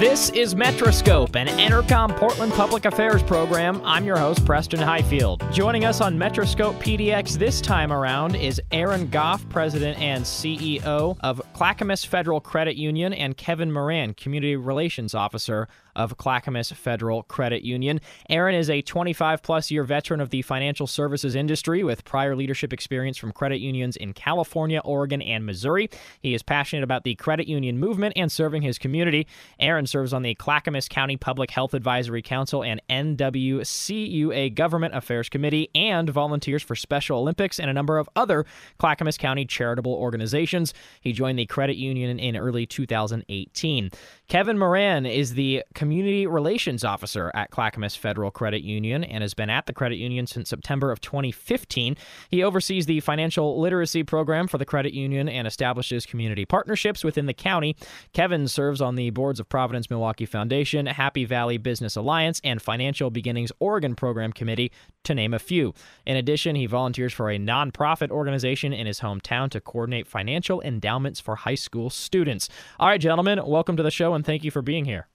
This is Metroscope, an Entercom Portland Public Affairs program. I'm your host, Preston Highfield. Joining us on Metroscope PDX this time around is Aaron Goff, President and CEO of Clackamas Federal Credit Union, and Kevin Moran, Community Relations Officer of Clackamas Federal Credit Union. Aaron is a 25 plus year veteran of the financial services industry with prior leadership experience from credit unions in California, Oregon, and Missouri. He is passionate about the credit union movement and serving his community. Aaron serves on the Clackamas County Public Health Advisory Council and NWCUA Government Affairs Committee and volunteers for Special Olympics and a number of other Clackamas County charitable organizations. He joined the credit union in early 2018. Kevin Moran is the Community Community relations Officer at Clackamas Federal Credit Union and has been at the credit union since September of 2015. He oversees the financial literacy program for the credit union and establishes community partnerships within the county. Kevin serves on the boards of Providence Milwaukie Foundation, Happy Valley Business Alliance, and Financial Beginnings Oregon Program Committee, to name a few. In addition, he volunteers for a nonprofit organization in his hometown to coordinate financial endowments for high school students. All right, gentlemen, welcome to the show and thank you for being here.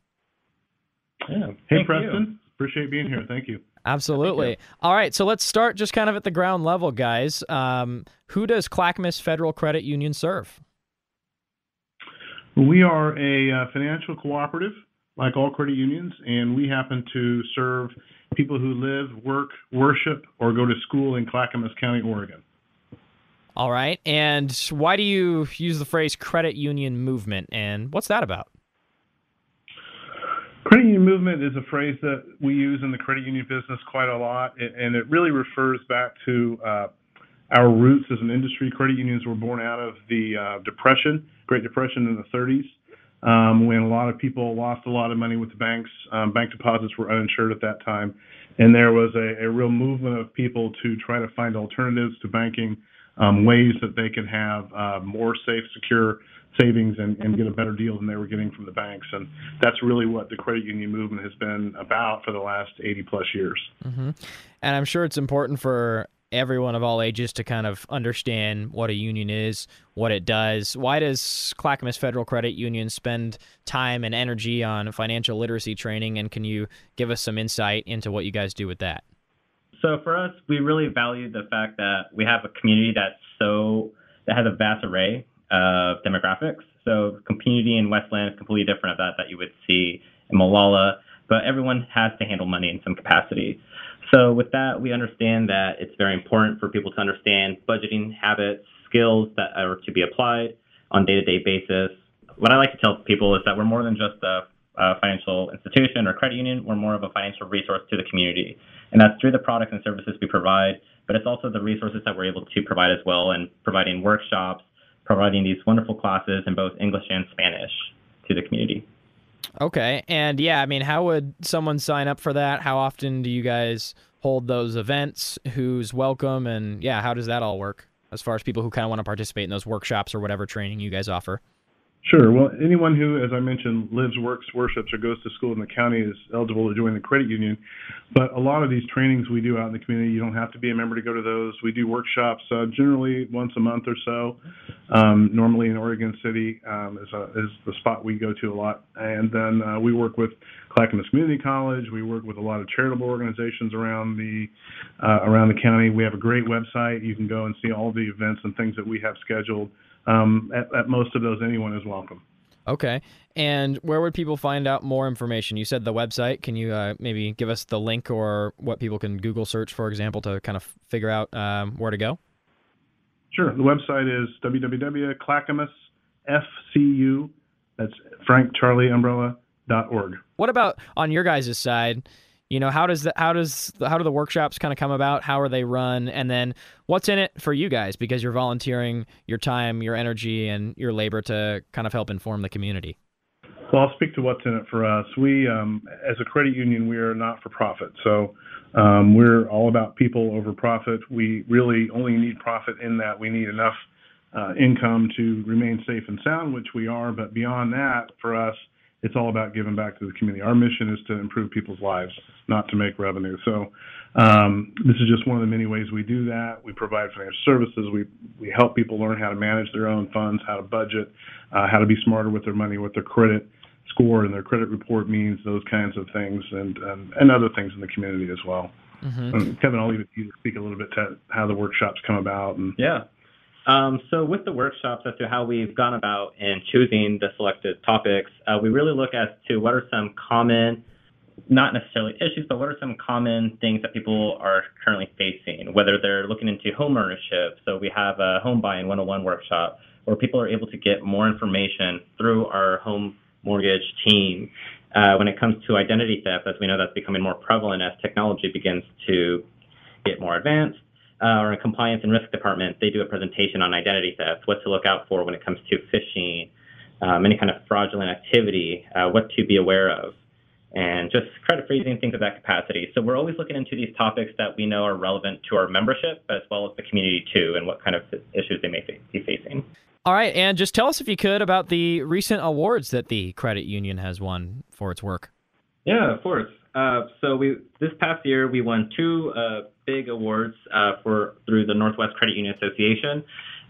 Yeah. Hey, Preston. You. Appreciate being here. Thank you. Absolutely. Thank you. All right, so let's start just kind of at the ground level, guys. Um, who does Clackamas Federal Credit Union serve? We are a uh, financial cooperative, like all credit unions, and we happen to serve people who live, work, worship, or go to school in Clackamas County, Oregon. All right. And why do you use the phrase credit union movement, and what's that about? Credit union movement is a phrase that we use in the credit union business quite a lot, and it really refers back to uh, our roots as an industry. Credit unions were born out of the uh, Depression, Great Depression in the 30s, um, when a lot of people lost a lot of money with the banks. Um, bank deposits were uninsured at that time, and there was a, a, real movement of people to try to find alternatives to banking, um, ways that they could have uh, more safe, secure savings and, and get a better deal than they were getting from the banks. And that's really what the credit union movement has been about for the last 80 plus years. Mm-hmm. And I'm sure it's important for everyone of all ages to kind of understand what a union is, what it does. Why does Clackamas Federal Credit Union spend time and energy on financial literacy training? And can you give us some insight into what you guys do with that? So for us, we really value the fact that we have a community that's so that has a vast array of demographics. So community in West Linn is completely different of that that you would see in Molalla, but everyone has to handle money in some capacity. So with that, we understand that it's very important for people to understand budgeting habits, skills that are to be applied on day-to-day basis. What I like to tell people is that we're more than just a, a financial institution or credit union. We're more of a financial resource to the community, and that's through the products and services we provide. But it's also the resources that we're able to provide as well, and providing workshops, providing these wonderful classes in both English and Spanish to the community. Okay. And yeah, I mean, how would someone sign up for that? How often do you guys hold those events? Who's welcome? And yeah, how does that all work as far as people who kind of want to participate in those workshops or whatever training you guys offer? Sure. Well, anyone who, as I mentioned, lives, works, worships, or goes to school in the county is eligible to join the credit union. But a lot of these trainings we do out in the community, you don't have to be a member to go to those. We do workshops uh, generally once a month or so. Um, normally in Oregon City um, is, a, is the spot we go to a lot. And then uh, we work with Clackamas Community College. We work with a lot of charitable organizations around the uh, around the county. We have a great website. You can go and see all the events and things that we have scheduled um, at, at most of those, anyone is welcome. Okay. And where would people find out more information? You said the website. Can you uh, maybe give us the link or what people can Google search, for example, to kind of figure out um, where to go? Sure. The website is www.clackamasfcu, that's Frank Charlie Umbrella, dot org. What about on your guys' side? You know how does the, how does how do the workshops kind of come about how are they run and then what's in it for you guys because you're volunteering your time your energy and your labor to kind of help inform the community Well, I'll speak to what's in it for us. We, um, as a credit union, we are not for profit. So um, we're all about people over profit. We really only need profit in that we need enough uh, income to remain safe and sound, which we are. But beyond that, for us, it's all about giving back to the community. Our mission is to improve people's lives, not to make revenue. So um, this is just one of the many ways we do that. We provide financial services. We we help people learn how to manage their own funds, how to budget, uh, how to be smarter with their money, what their credit score and their credit report means, those kinds of things, and and, and other things in the community as well. Mm-hmm. Kevin, I'll leave it to you to speak a little bit to how the workshops come about. And yeah. Um, so with the workshops as to how we've gone about in choosing the selected topics, uh, we really look as to what are some common, not necessarily issues, but what are some common things that people are currently facing, whether they're looking into home ownership. So we have a home buying 101 workshop where people are able to get more information through our home mortgage team uh, when it comes to identity theft, as we know that's becoming more prevalent as technology begins to get more advanced. Uh, a compliance and risk department, they do a presentation on identity theft, what to look out for when it comes to phishing, um, any kind of fraudulent activity, uh, what to be aware of, and just credit freezing, things of that capacity. So we're always looking into these topics that we know are relevant to our membership, but as well as the community too, and what kind of issues they may be facing. All right, and just tell us if you could about the recent awards that the credit union has won for its work. Yeah, of course. Uh, so we this past year we won two uh, big awards uh, for through the Northwest Credit Union Association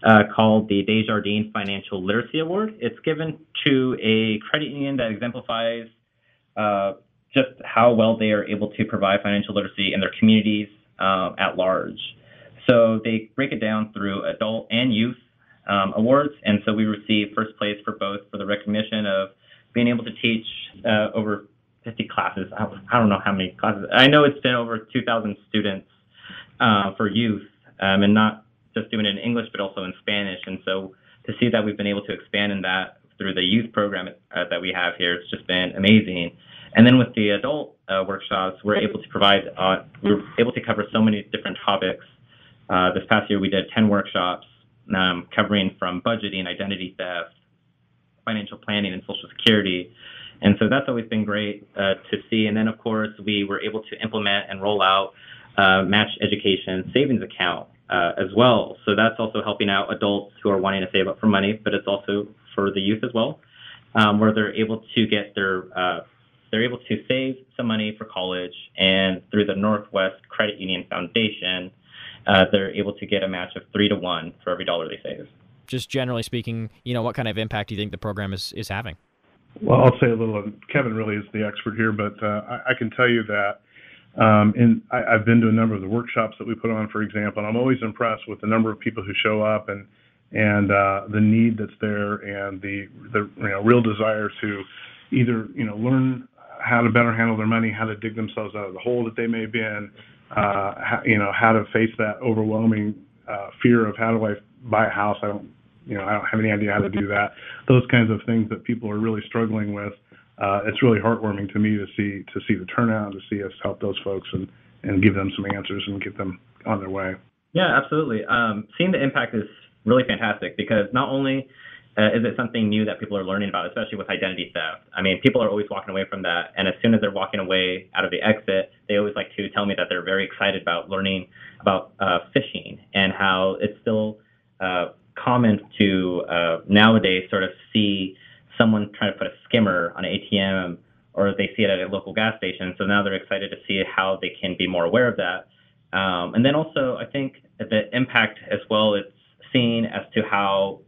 uh, called the Desjardins Financial Literacy Award. It's given to a credit union that exemplifies uh, just how well they are able to provide financial literacy in their communities uh, at large. So they break it down through adult and youth um, awards. And so we received first place for both for the recognition of being able to teach uh, over 50 classes. I, I, don't know how many classes. I know it's been over 2,000 students uh, for youth, um, and not just doing it in English, but also in Spanish. And so to see that we've been able to expand in that through the youth program uh, that we have here, it's just been amazing. And then with the adult uh, workshops, we're able to provide, uh, we're able to cover so many different topics. Uh, this past year, we did 10 workshops um, covering from budgeting, identity theft, financial planning, and Social Security. And so that's always been great uh, to see. And then, of course, we were able to implement and roll out uh, Match Education Savings Account uh, as well. So that's also helping out adults who are wanting to save up for money, but it's also for the youth as well, um, where they're able to get their uh, they're able to save some money for college, and through the Northwest Credit Union Foundation, uh, they're able to get a match of three to one for every dollar they save. Just generally speaking, you know, what kind of impact do you think the program is, is having? Well, I'll say a little. Kevin really is the expert here, but uh, I, I, can tell you that. Um, and I, have been to a number of the workshops that we put on, for example, and I'm always impressed with the number of people who show up and and uh, the need that's there and the the you know real desire to either you know learn how to better handle their money, how to dig themselves out of the hole that they may be in, uh, how, you know, how to face that overwhelming uh, fear of how do I buy a house? I don't, you know, I don't have any idea how to do that. Those kinds of things that people are really struggling with. Uh, it's really heartwarming to me to see to see the turnout, to see us help those folks and and give them some answers and get them on their way. Yeah, absolutely. Um, seeing the impact is really fantastic because not only uh, is it something new that people are learning about, especially with identity theft? I mean, people are always walking away from that, and as soon as they're walking away out of the exit, they always like to tell me that they're very excited about learning about uh, phishing and how it's still uh, common to uh, nowadays sort of see someone trying to put a skimmer on an ATM or they see it at a local gas station. So now they're excited to see how they can be more aware of that. Um, and then also, I think the impact as well it's seen as to how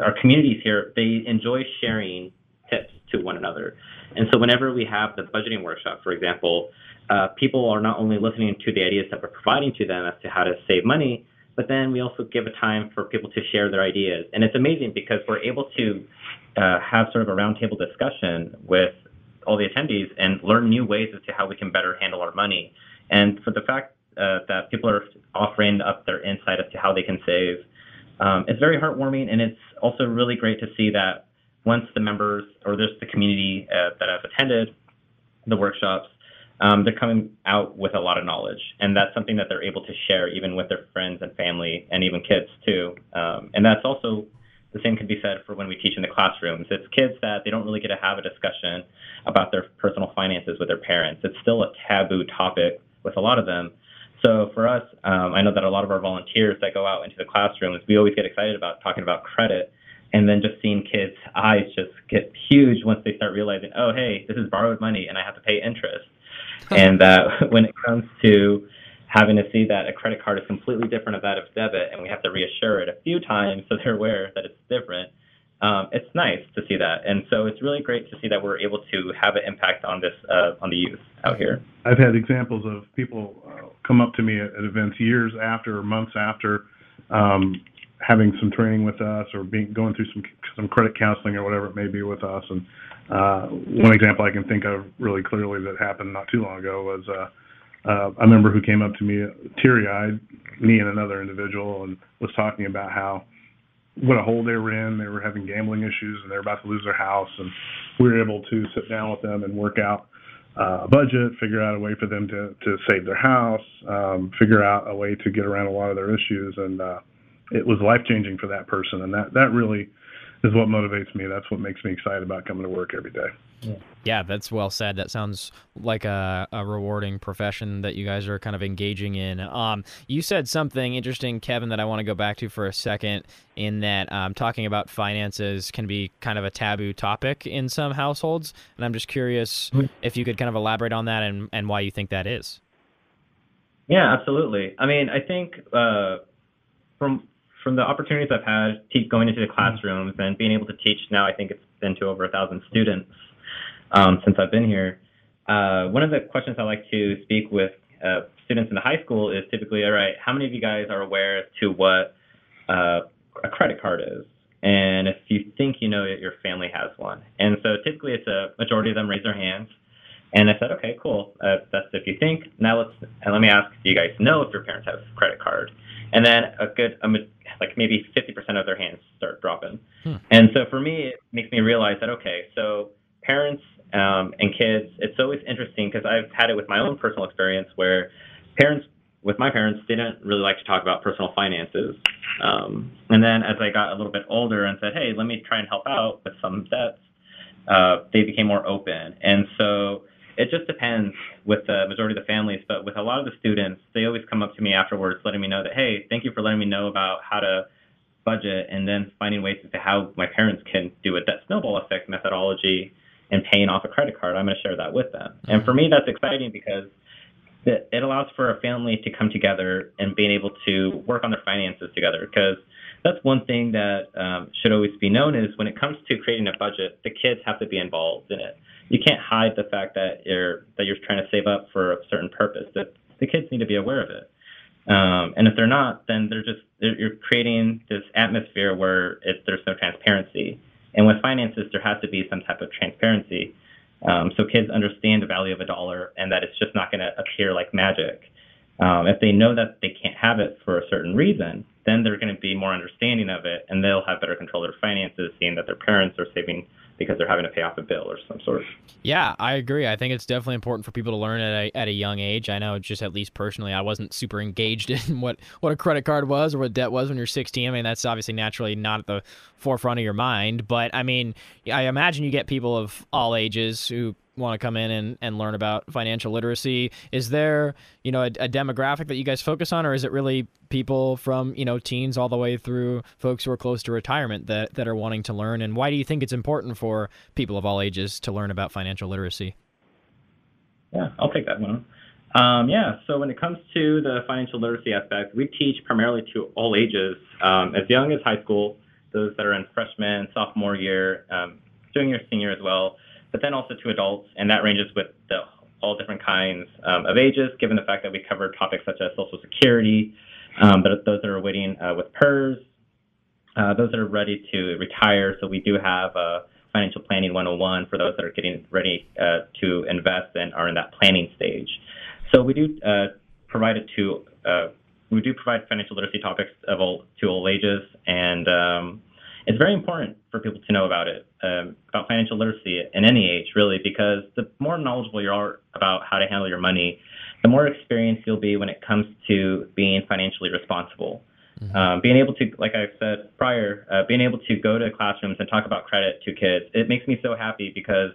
our communities here, they enjoy sharing tips to one another. And so whenever we have the budgeting workshop, for example, uh, people are not only listening to the ideas that we're providing to them as to how to save money, but then we also give a time for people to share their ideas. And it's amazing because we're able to uh, have sort of a roundtable discussion with all the attendees and learn new ways as to how we can better handle our money. And for the fact uh, that people are offering up their insight as to how they can save, um, it's very heartwarming, and it's also really great to see that once the members or just the community uh, that have attended the workshops, um, they're coming out with a lot of knowledge, and that's something that they're able to share even with their friends and family and even kids too. Um, and that's also the same can be said for when we teach in the classrooms. It's kids that they don't really get to have a discussion about their personal finances with their parents. It's still a taboo topic with a lot of them. So for us, um, I know that a lot of our volunteers that go out into the classrooms, we always get excited about talking about credit and then just seeing kids' eyes just get huge once they start realizing, oh, hey, this is borrowed money and I have to pay interest. and that when it comes to having to see that a credit card is completely different of that of debit, and we have to reassure it a few times so they're aware that it's different. Um, it's nice to see that, and so it's really great to see that we're able to have an impact on this uh, on the youth out here. I've had examples of people uh, come up to me at, at, events years after or months after um, having some training with us or being going through some some credit counseling or whatever it may be with us. And uh, one example I can think of really clearly that happened not too long ago was. Uh, uh, a member who came up to me teary-eyed, me and another individual, and was talking about how what a hole they were in. They were having gambling issues, and they were about to lose their house. And we were able to sit down with them and work out uh, a budget, figure out a way for them to to save their house, um, figure out a way to get around a lot of their issues, and uh, it was life changing for that person. And that that really is what motivates me. That's what makes me excited about coming to work every day. Yeah, that's well said. That sounds like a, a rewarding profession that you guys are kind of engaging in. Um, you said something interesting, Kevin, that I want to go back to for a second. In that, um, talking about finances can be kind of a taboo topic in some households, and I'm just curious if you could kind of elaborate on that and and why you think that is. Yeah, absolutely. I mean, I think uh, from from the opportunities I've had going into the classrooms and being able to teach now, I think it's been to over a thousand students um, since I've been here. Uh, one of the questions I like to speak with uh, students in the high school is typically, all right, how many of you guys are aware to what uh, a credit card is? And if you think you know it, your family has one. And so typically it's a majority of them raise their hands. And I said, okay, cool. Uh, that's if you think. Now let's and let me ask, do you guys know if your parents have a credit card? And then a good, um, like maybe 50% of their hands start dropping. Hmm. And so for me, it makes me realize that okay, so parents um, and kids, it's always interesting because I've had it with my own personal experience where parents, with my parents, didn't really like to talk about personal finances. Um, and then as I got a little bit older and said, hey, let me try and help out with some debts, uh, they became more open. And so it just depends with the majority of the families, but with a lot of the students, they always come up to me afterwards letting me know that, hey, thank you for letting me know about how to budget and then finding ways to how my parents can do a debt snowball effect methodology and paying off a credit card, I'm going to share that with them. And for me, that's exciting because it allows for a family to come together and being able to work on their finances together. Because that's one thing that um, should always be known is when it comes to creating a budget, the kids have to be involved in it. You can't hide the fact that you're that you're trying to save up for a certain purpose. That the kids need to be aware of it. Um, and if they're not, then they're just they're, you're creating this atmosphere where it, there's no transparency. And with finances, there has to be some type of transparency. Um, so kids understand the value of a dollar and that it's just not going to appear like magic. Um, if they know that they can't have it for a certain reason, then they're going to be more understanding of it and they'll have better control of their finances, seeing that their parents are saving because they're having to pay off a bill or some sort. Yeah, I agree. I think it's definitely important for people to learn at a, at a young age. I know just at least personally, I wasn't super engaged in what, what a credit card was or what debt was when you're 16. I mean, that's obviously naturally not at the forefront of your mind. But I mean, I imagine you get people of all ages who want to come in and, and learn about financial literacy. Is there you know a, a, demographic that you guys focus on or is it really people from you know teens all the way through folks who are close to retirement that, that are wanting to learn? And why do you think it's important for people of all ages to learn about financial literacy? Yeah i'll take that one. Um, yeah so when it comes to the financial literacy aspect we teach primarily to all ages um, as young as high school those that are in freshman sophomore year um, junior senior as well but then also to adults, and that ranges with the, all different kinds um, of ages, given the fact that we cover topics such as Social Security, um, but those that are waiting uh, with PERS, uh, those that are ready to retire. So we do have a financial planning 101 for those that are getting ready uh, to invest and are in that planning stage. So we do uh, provide it to uh, we do provide financial literacy topics of all to all ages, and um, it's very important for people to know about it, um, about financial literacy in any age, really, because the more knowledgeable you are about how to handle your money, the more experienced you'll be when it comes to being financially responsible. Mm-hmm. Um, being able to, like I said prior, uh, being able to go to classrooms and talk about credit to kids, it makes me so happy because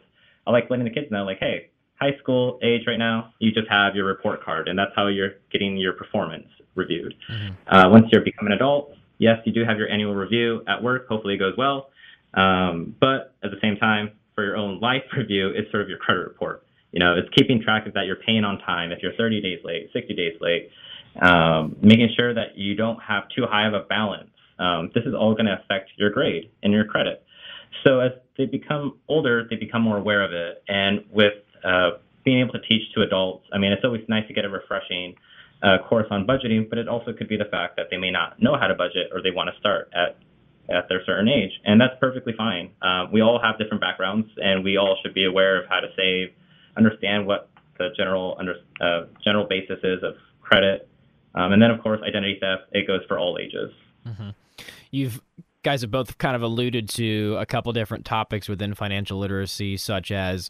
I like letting the kids know, like, hey, high school age right now, you just have your report card, and that's how you're getting your performance reviewed. Mm-hmm. Uh, once you become an adult, yes, you do have your annual review at work. Hopefully, it goes well. Um, but at the same time, for your own life review, it's sort of your credit report. You know, it's keeping track of that you're paying on time. If you're 30 days late, 60 days late, um, making sure that you don't have too high of a balance. Um, this is all going to affect your grade and your credit. So as they become older, they become more aware of it. And with uh, being able to teach to adults, I mean, it's always nice to get a refreshing uh, course on budgeting, but it also could be the fact that they may not know how to budget or they want to start at at their certain age, and that's perfectly fine. Uh, we all have different backgrounds, and we all should be aware of how to save, understand what the general under uh, general basis is of credit, um, and then of course identity theft. It goes for all ages. Mm-hmm. You've guys have both kind of alluded to a couple different topics within financial literacy, such as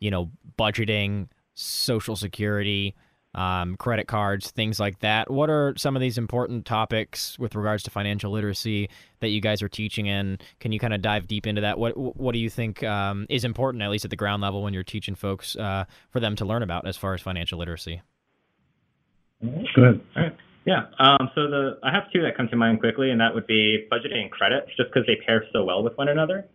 you know budgeting, social security um, credit cards, things like that. What are some of these important topics with regards to financial literacy that you guys are teaching in? Can you kind of dive deep into that? What What do you think um, is important, at least at the ground level, when you're teaching folks uh, for them to learn about as far as financial literacy? Go ahead. All right. Yeah. Um, so the I have two that come to mind quickly, and that would be budgeting and credit, just because they pair so well with one another.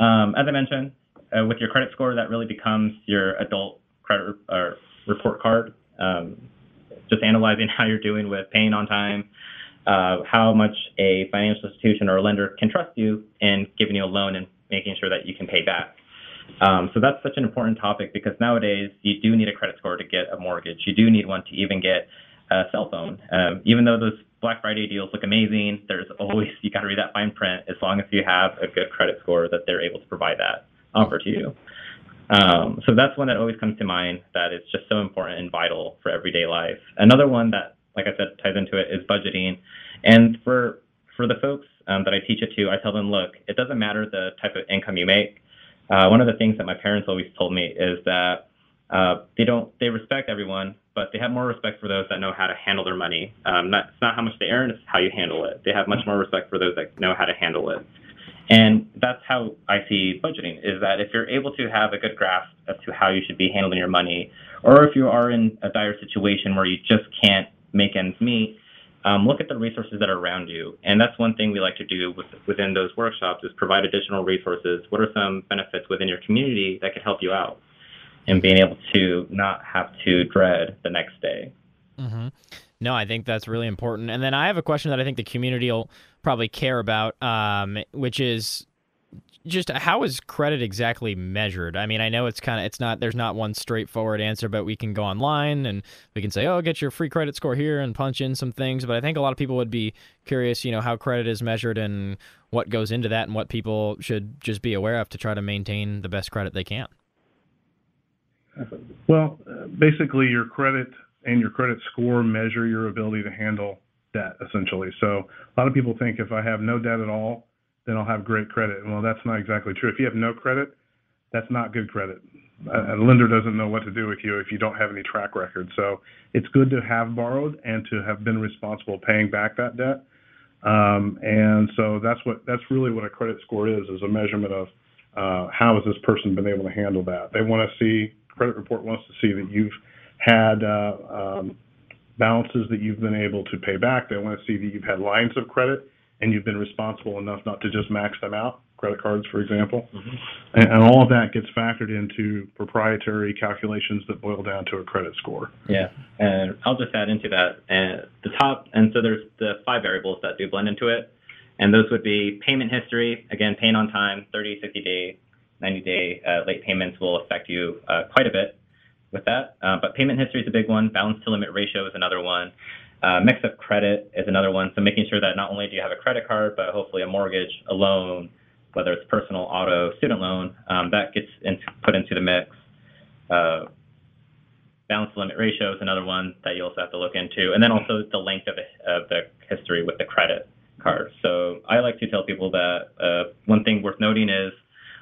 Um, as I mentioned, uh, with your credit score, that really becomes your adult credit or report card um, just analyzing how you're doing with paying on time, uh, how much a financial institution or a lender can trust you in giving you a loan and making sure that you can pay back. Um, so that's such an important topic because nowadays you do need a credit score to get a mortgage. You do need one to even get a cell phone. Um, even though those Black Friday deals look amazing, there's always you got to read that fine print. As long as you have a good credit score, that they're able to provide that offer to you. Um, so that's one that always comes to mind that is just so important and vital for everyday life. Another one that, like I said, ties into it is budgeting. And for for the folks um, that I teach it to, I tell them, look, it doesn't matter the type of income you make. Uh, one of the things that my parents always told me is that uh, they don't they respect everyone, but they have more respect for those that know how to handle their money. Um, it's not how much they earn, it's how you handle it. They have much more respect for those that know how to handle it. And that's how I see budgeting is that if you're able to have a good grasp as to how you should be handling your money, or if you are in a dire situation where you just can't make ends meet, um, look at the resources that are around you. And that's one thing we like to do with, within those workshops is provide additional resources. What are some benefits within your community that could help you out? And being able to not have to dread the next day. Mm-hmm. No, I think that's really important. And then I have a question that I think the community will probably care about, um, which is just how is credit exactly measured? I mean, I know it's kind of it's not there's not one straightforward answer, but we can go online and we can say, "Oh, get your free credit score here" and punch in some things. But I think a lot of people would be curious, you know, how credit is measured and what goes into that, and what people should just be aware of to try to maintain the best credit they can. Well, basically, your credit and your credit score measure your ability to handle debt, essentially. So a lot of people think if I have no debt at all, then I'll have great credit. Well, that's not exactly true. If you have no credit, that's not good credit. A lender doesn't know what to do with you if you don't have any track record. So it's good to have borrowed and to have been responsible paying back that debt. Um, and so that's what that's really what a credit score is is a measurement of uh, how has this person been able to handle that. They want to see credit report wants to see that you've had uh, um, balances that you've been able to pay back. They want to see that you've had lines of credit and you've been responsible enough not to just max them out, credit cards, for example. Mm-hmm. And, and, all of that gets factored into proprietary calculations that boil down to a credit score. Yeah, and I'll just add into that. And the top, and so there's the five variables that do blend into it. And those would be payment history, again, paying on time, 30, 60 day, 90 day uh, late payments will affect you uh, quite a bit with that. Uh, but payment history is a big one. Balance to limit ratio is another one. Uh, mix of credit is another one. So making sure that not only do you have a credit card, but hopefully a mortgage, a loan, whether it's personal, auto, student loan, um, that gets into, put into the mix. Uh, balance to limit ratio is another one that you also have to look into, and then also the length of, of the history with the credit card. So I like to tell people that uh, one thing worth noting is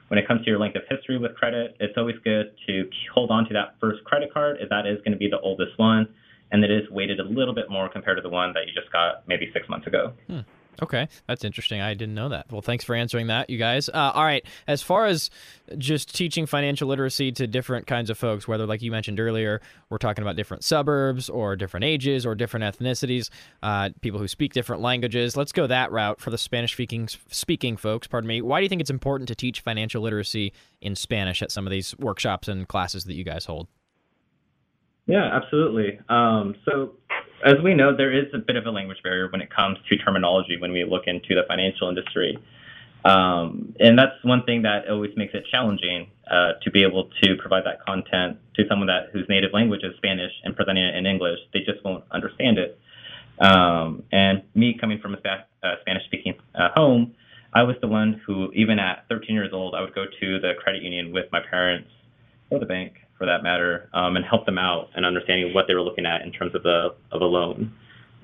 when it comes to your length of history with credit, it's always good to hold on to that first credit card if that is going to be the oldest one. and it is weighted a little bit more compared to the one that you just got maybe six months ago. Hmm. Okay, that's interesting. I didn't know that. Well, thanks for answering that, you guys. Uh, all right, as far as just teaching financial literacy to different kinds of folks, whether, like you mentioned earlier, we're talking about different suburbs or different ages or different ethnicities, uh, people who speak different languages. Let's go that route for the Spanish speaking speaking folks. Pardon me. Why do you think it's important to teach financial literacy in Spanish at some of these workshops and classes that you guys hold? Yeah, absolutely. Um, so as we know, there is a bit of a language barrier when it comes to terminology when we look into the financial industry. Um, and that's one thing that always makes it challenging uh, to be able to provide that content to someone that whose native language is Spanish and presenting it in English. They just won't understand it. Um, and me coming from a uh, Spanish-speaking uh, home, I was the one who, even at 13 years old, I would go to the credit union with my parents or the bank for that matter, um, and help them out and understanding what they were looking at in terms of the of a loan,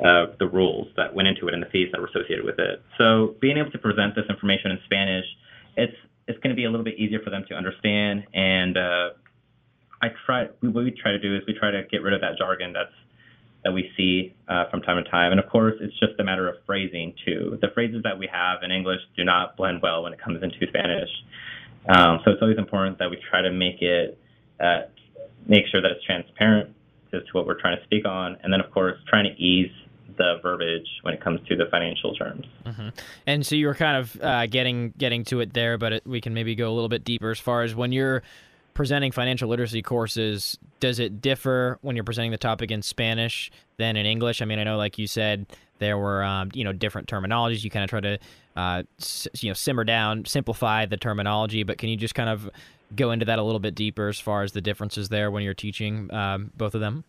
uh, the rules that went into it, and the fees that were associated with it. So being able to present this information in Spanish, it's it's going to be a little bit easier for them to understand. And uh, I try what we try to do is we try to get rid of that jargon that's that we see uh, from time to time. And of course, it's just a matter of phrasing too. The phrases that we have in English do not blend well when it comes into Spanish. Um, so it's always important that we try to make it uh, make sure that it's transparent as to what we're trying to speak on, and then of course trying to ease the verbiage when it comes to the financial terms. Mm-hmm. And so you were kind of uh, getting getting to it there, but it, we can maybe go a little bit deeper as far as when you're presenting financial literacy courses. Does it differ when you're presenting the topic in Spanish than in English? I mean, I know, like you said, there were um, you know different terminologies. You kind of try to uh, s- you know simmer down, simplify the terminology, but can you just kind of go into that a little bit deeper as far as the differences there when you're teaching um, both of them?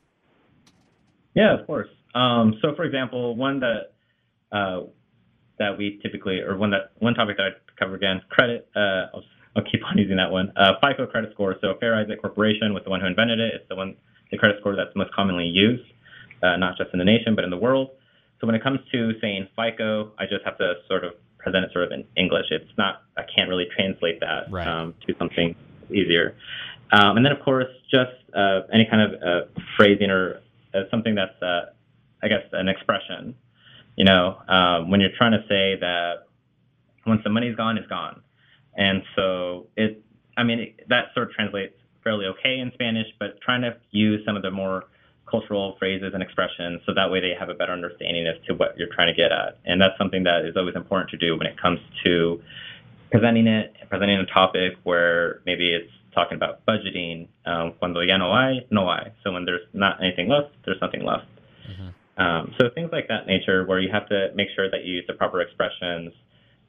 Yeah, of course. Um, so, for example, one that uh, that we typically, or one that one topic that I cover again, credit. Uh, I'll, I'll, keep on using that one. Uh, FICO credit score. So, Fair Isaac Corporation was the one who invented it. It's the one, the credit score that's most commonly used, uh, not just in the nation but in the world. So, when it comes to saying FICO, I just have to sort of present it sort of in English. It's not, I can't really translate that right. um, to something easier. Um, and then, of course, just uh, any kind of uh, phrasing or uh, something that's, uh, I guess, an expression. You know, um, when you're trying to say that once the money's gone, it's gone. And so it, I mean, it, that sort of translates fairly okay in Spanish, but trying to use some of the more cultural phrases and expressions so that way they have a better understanding as to what you're trying to get at. And that's something that is always important to do when it comes to presenting it, presenting a topic where maybe it's talking about budgeting. Um, cuando ya no hay, no hay. So when there's not anything left, there's nothing left. Mm-hmm. Um, so things like that nature, where you have to make sure that you use the proper expressions.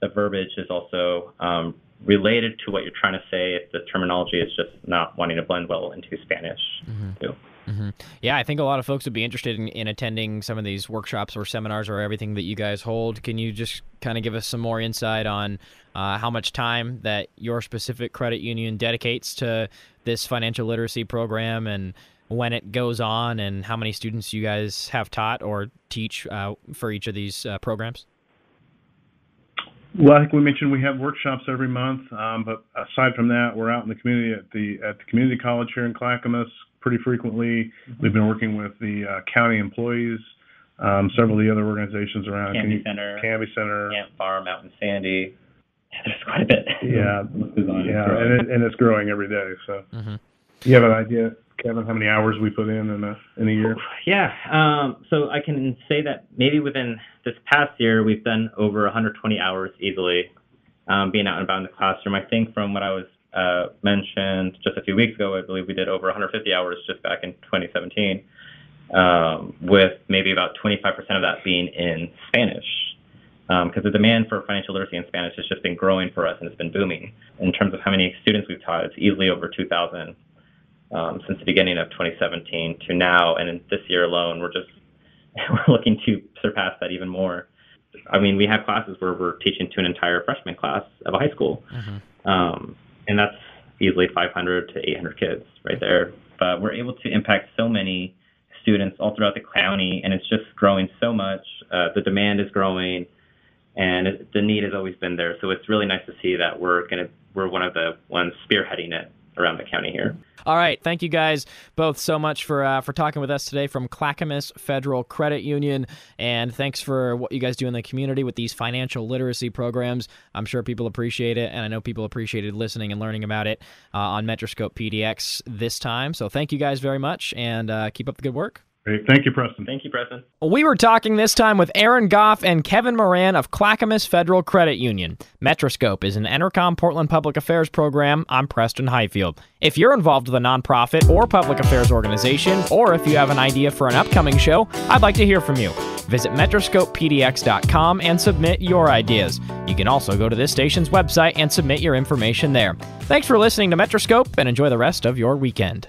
The verbiage is also um, related to what you're trying to say. If the terminology is just not wanting to blend well into Spanish, mm-hmm. Mm-hmm. Yeah, I think a lot of folks would be interested in, in, attending some of these workshops or seminars or everything that you guys hold. Can you just kind of give us some more insight on uh, how much time that your specific credit union dedicates to this financial literacy program and when it goes on and how many students you guys have taught or teach uh, for each of these uh, programs? Well, I think we mentioned we have workshops every month, um, but aside from that, we're out in the community at the at the community college here in Clackamas pretty frequently. Mm-hmm. We've been working with the uh, county employees, um, several of the other organizations around Canby Center, Canby Center, Camp Farm out in Sandy. There's quite a bit. Yeah, yeah, and, it, and it's growing every day. So, mm-hmm. you have an idea, Kevin, how many hours we put in in a in a year? Yeah, um, so I can say that maybe within this past year we've done over 120 hours easily, um, being out and about in the classroom. I think from what I was uh, mentioned just a few weeks ago, I believe we did over 150 hours just back in 2017, um, with maybe about 25% of that being in Spanish. Because um, the demand for financial literacy in Spanish has just been growing for us and it's been booming. In terms of how many students we've taught, it's easily over 2,000 um, since the beginning of 2017 to now. And in this year alone, we're just we're looking to surpass that even more. I mean, we have classes where we're teaching to an entire freshman class of a high school. Mm-hmm. Um, and that's easily 500 to 800 kids right there. But we're able to impact so many students all throughout the county, and it's just growing so much. Uh, the demand is growing, and it, the need has always been there. So it's really nice to see that we're gonna we're one of the ones spearheading it around the county here. All right, thank you guys both so much for uh, for talking with us today from Clackamas Federal Credit Union, and thanks for what you guys do in the community with these financial literacy programs. I'm sure people appreciate it, and I know people appreciated listening and learning about it uh, on Metroscope PDX this time. So thank you guys very much, and uh, keep up the good work. Great. Thank you, Preston. Thank you, Preston. We were talking this time with Aaron Goff and Kevin Moran of Clackamas Federal Credit Union. Metroscope is an Entercom Portland public affairs program. I'm Preston Highfield. If you're involved with a nonprofit or public affairs organization, or if you have an idea for an upcoming show, I'd like to hear from you. Visit metroscopepdx.com and submit your ideas. You can also go to this station's website and submit your information there. Thanks for listening to Metroscope and enjoy the rest of your weekend.